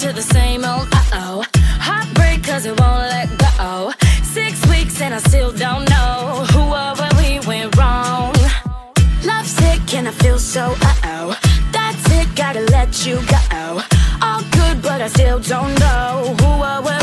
to the same old uh-oh. Heartbreak cause it won't let go. Six weeks and I still don't know Who or where we went wrong. Love sick and I feel so uh-oh. That's it, gotta let you go. All good but I still don't know Who or where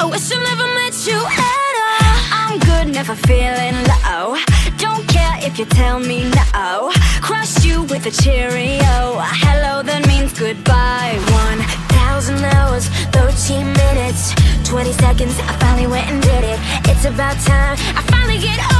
I wish I never met you at all. I'm good, never feeling low. Don't care if you tell me no. Crush you with a Cheerio. Hello, that means goodbye. 1,000 hours, 13 minutes 20 seconds, I finally went and did it. It's about time, I finally get over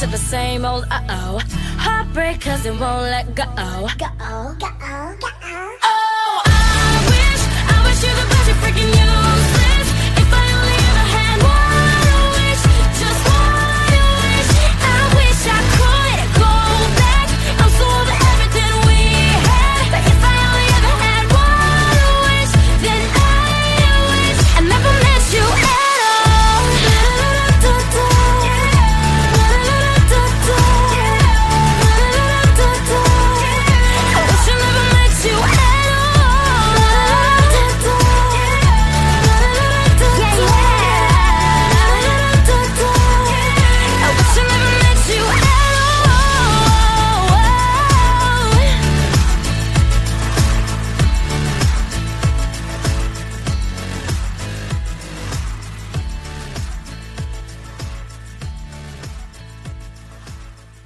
to the same old uh-oh. Heartbreak cause it won't let go. Go, go, go.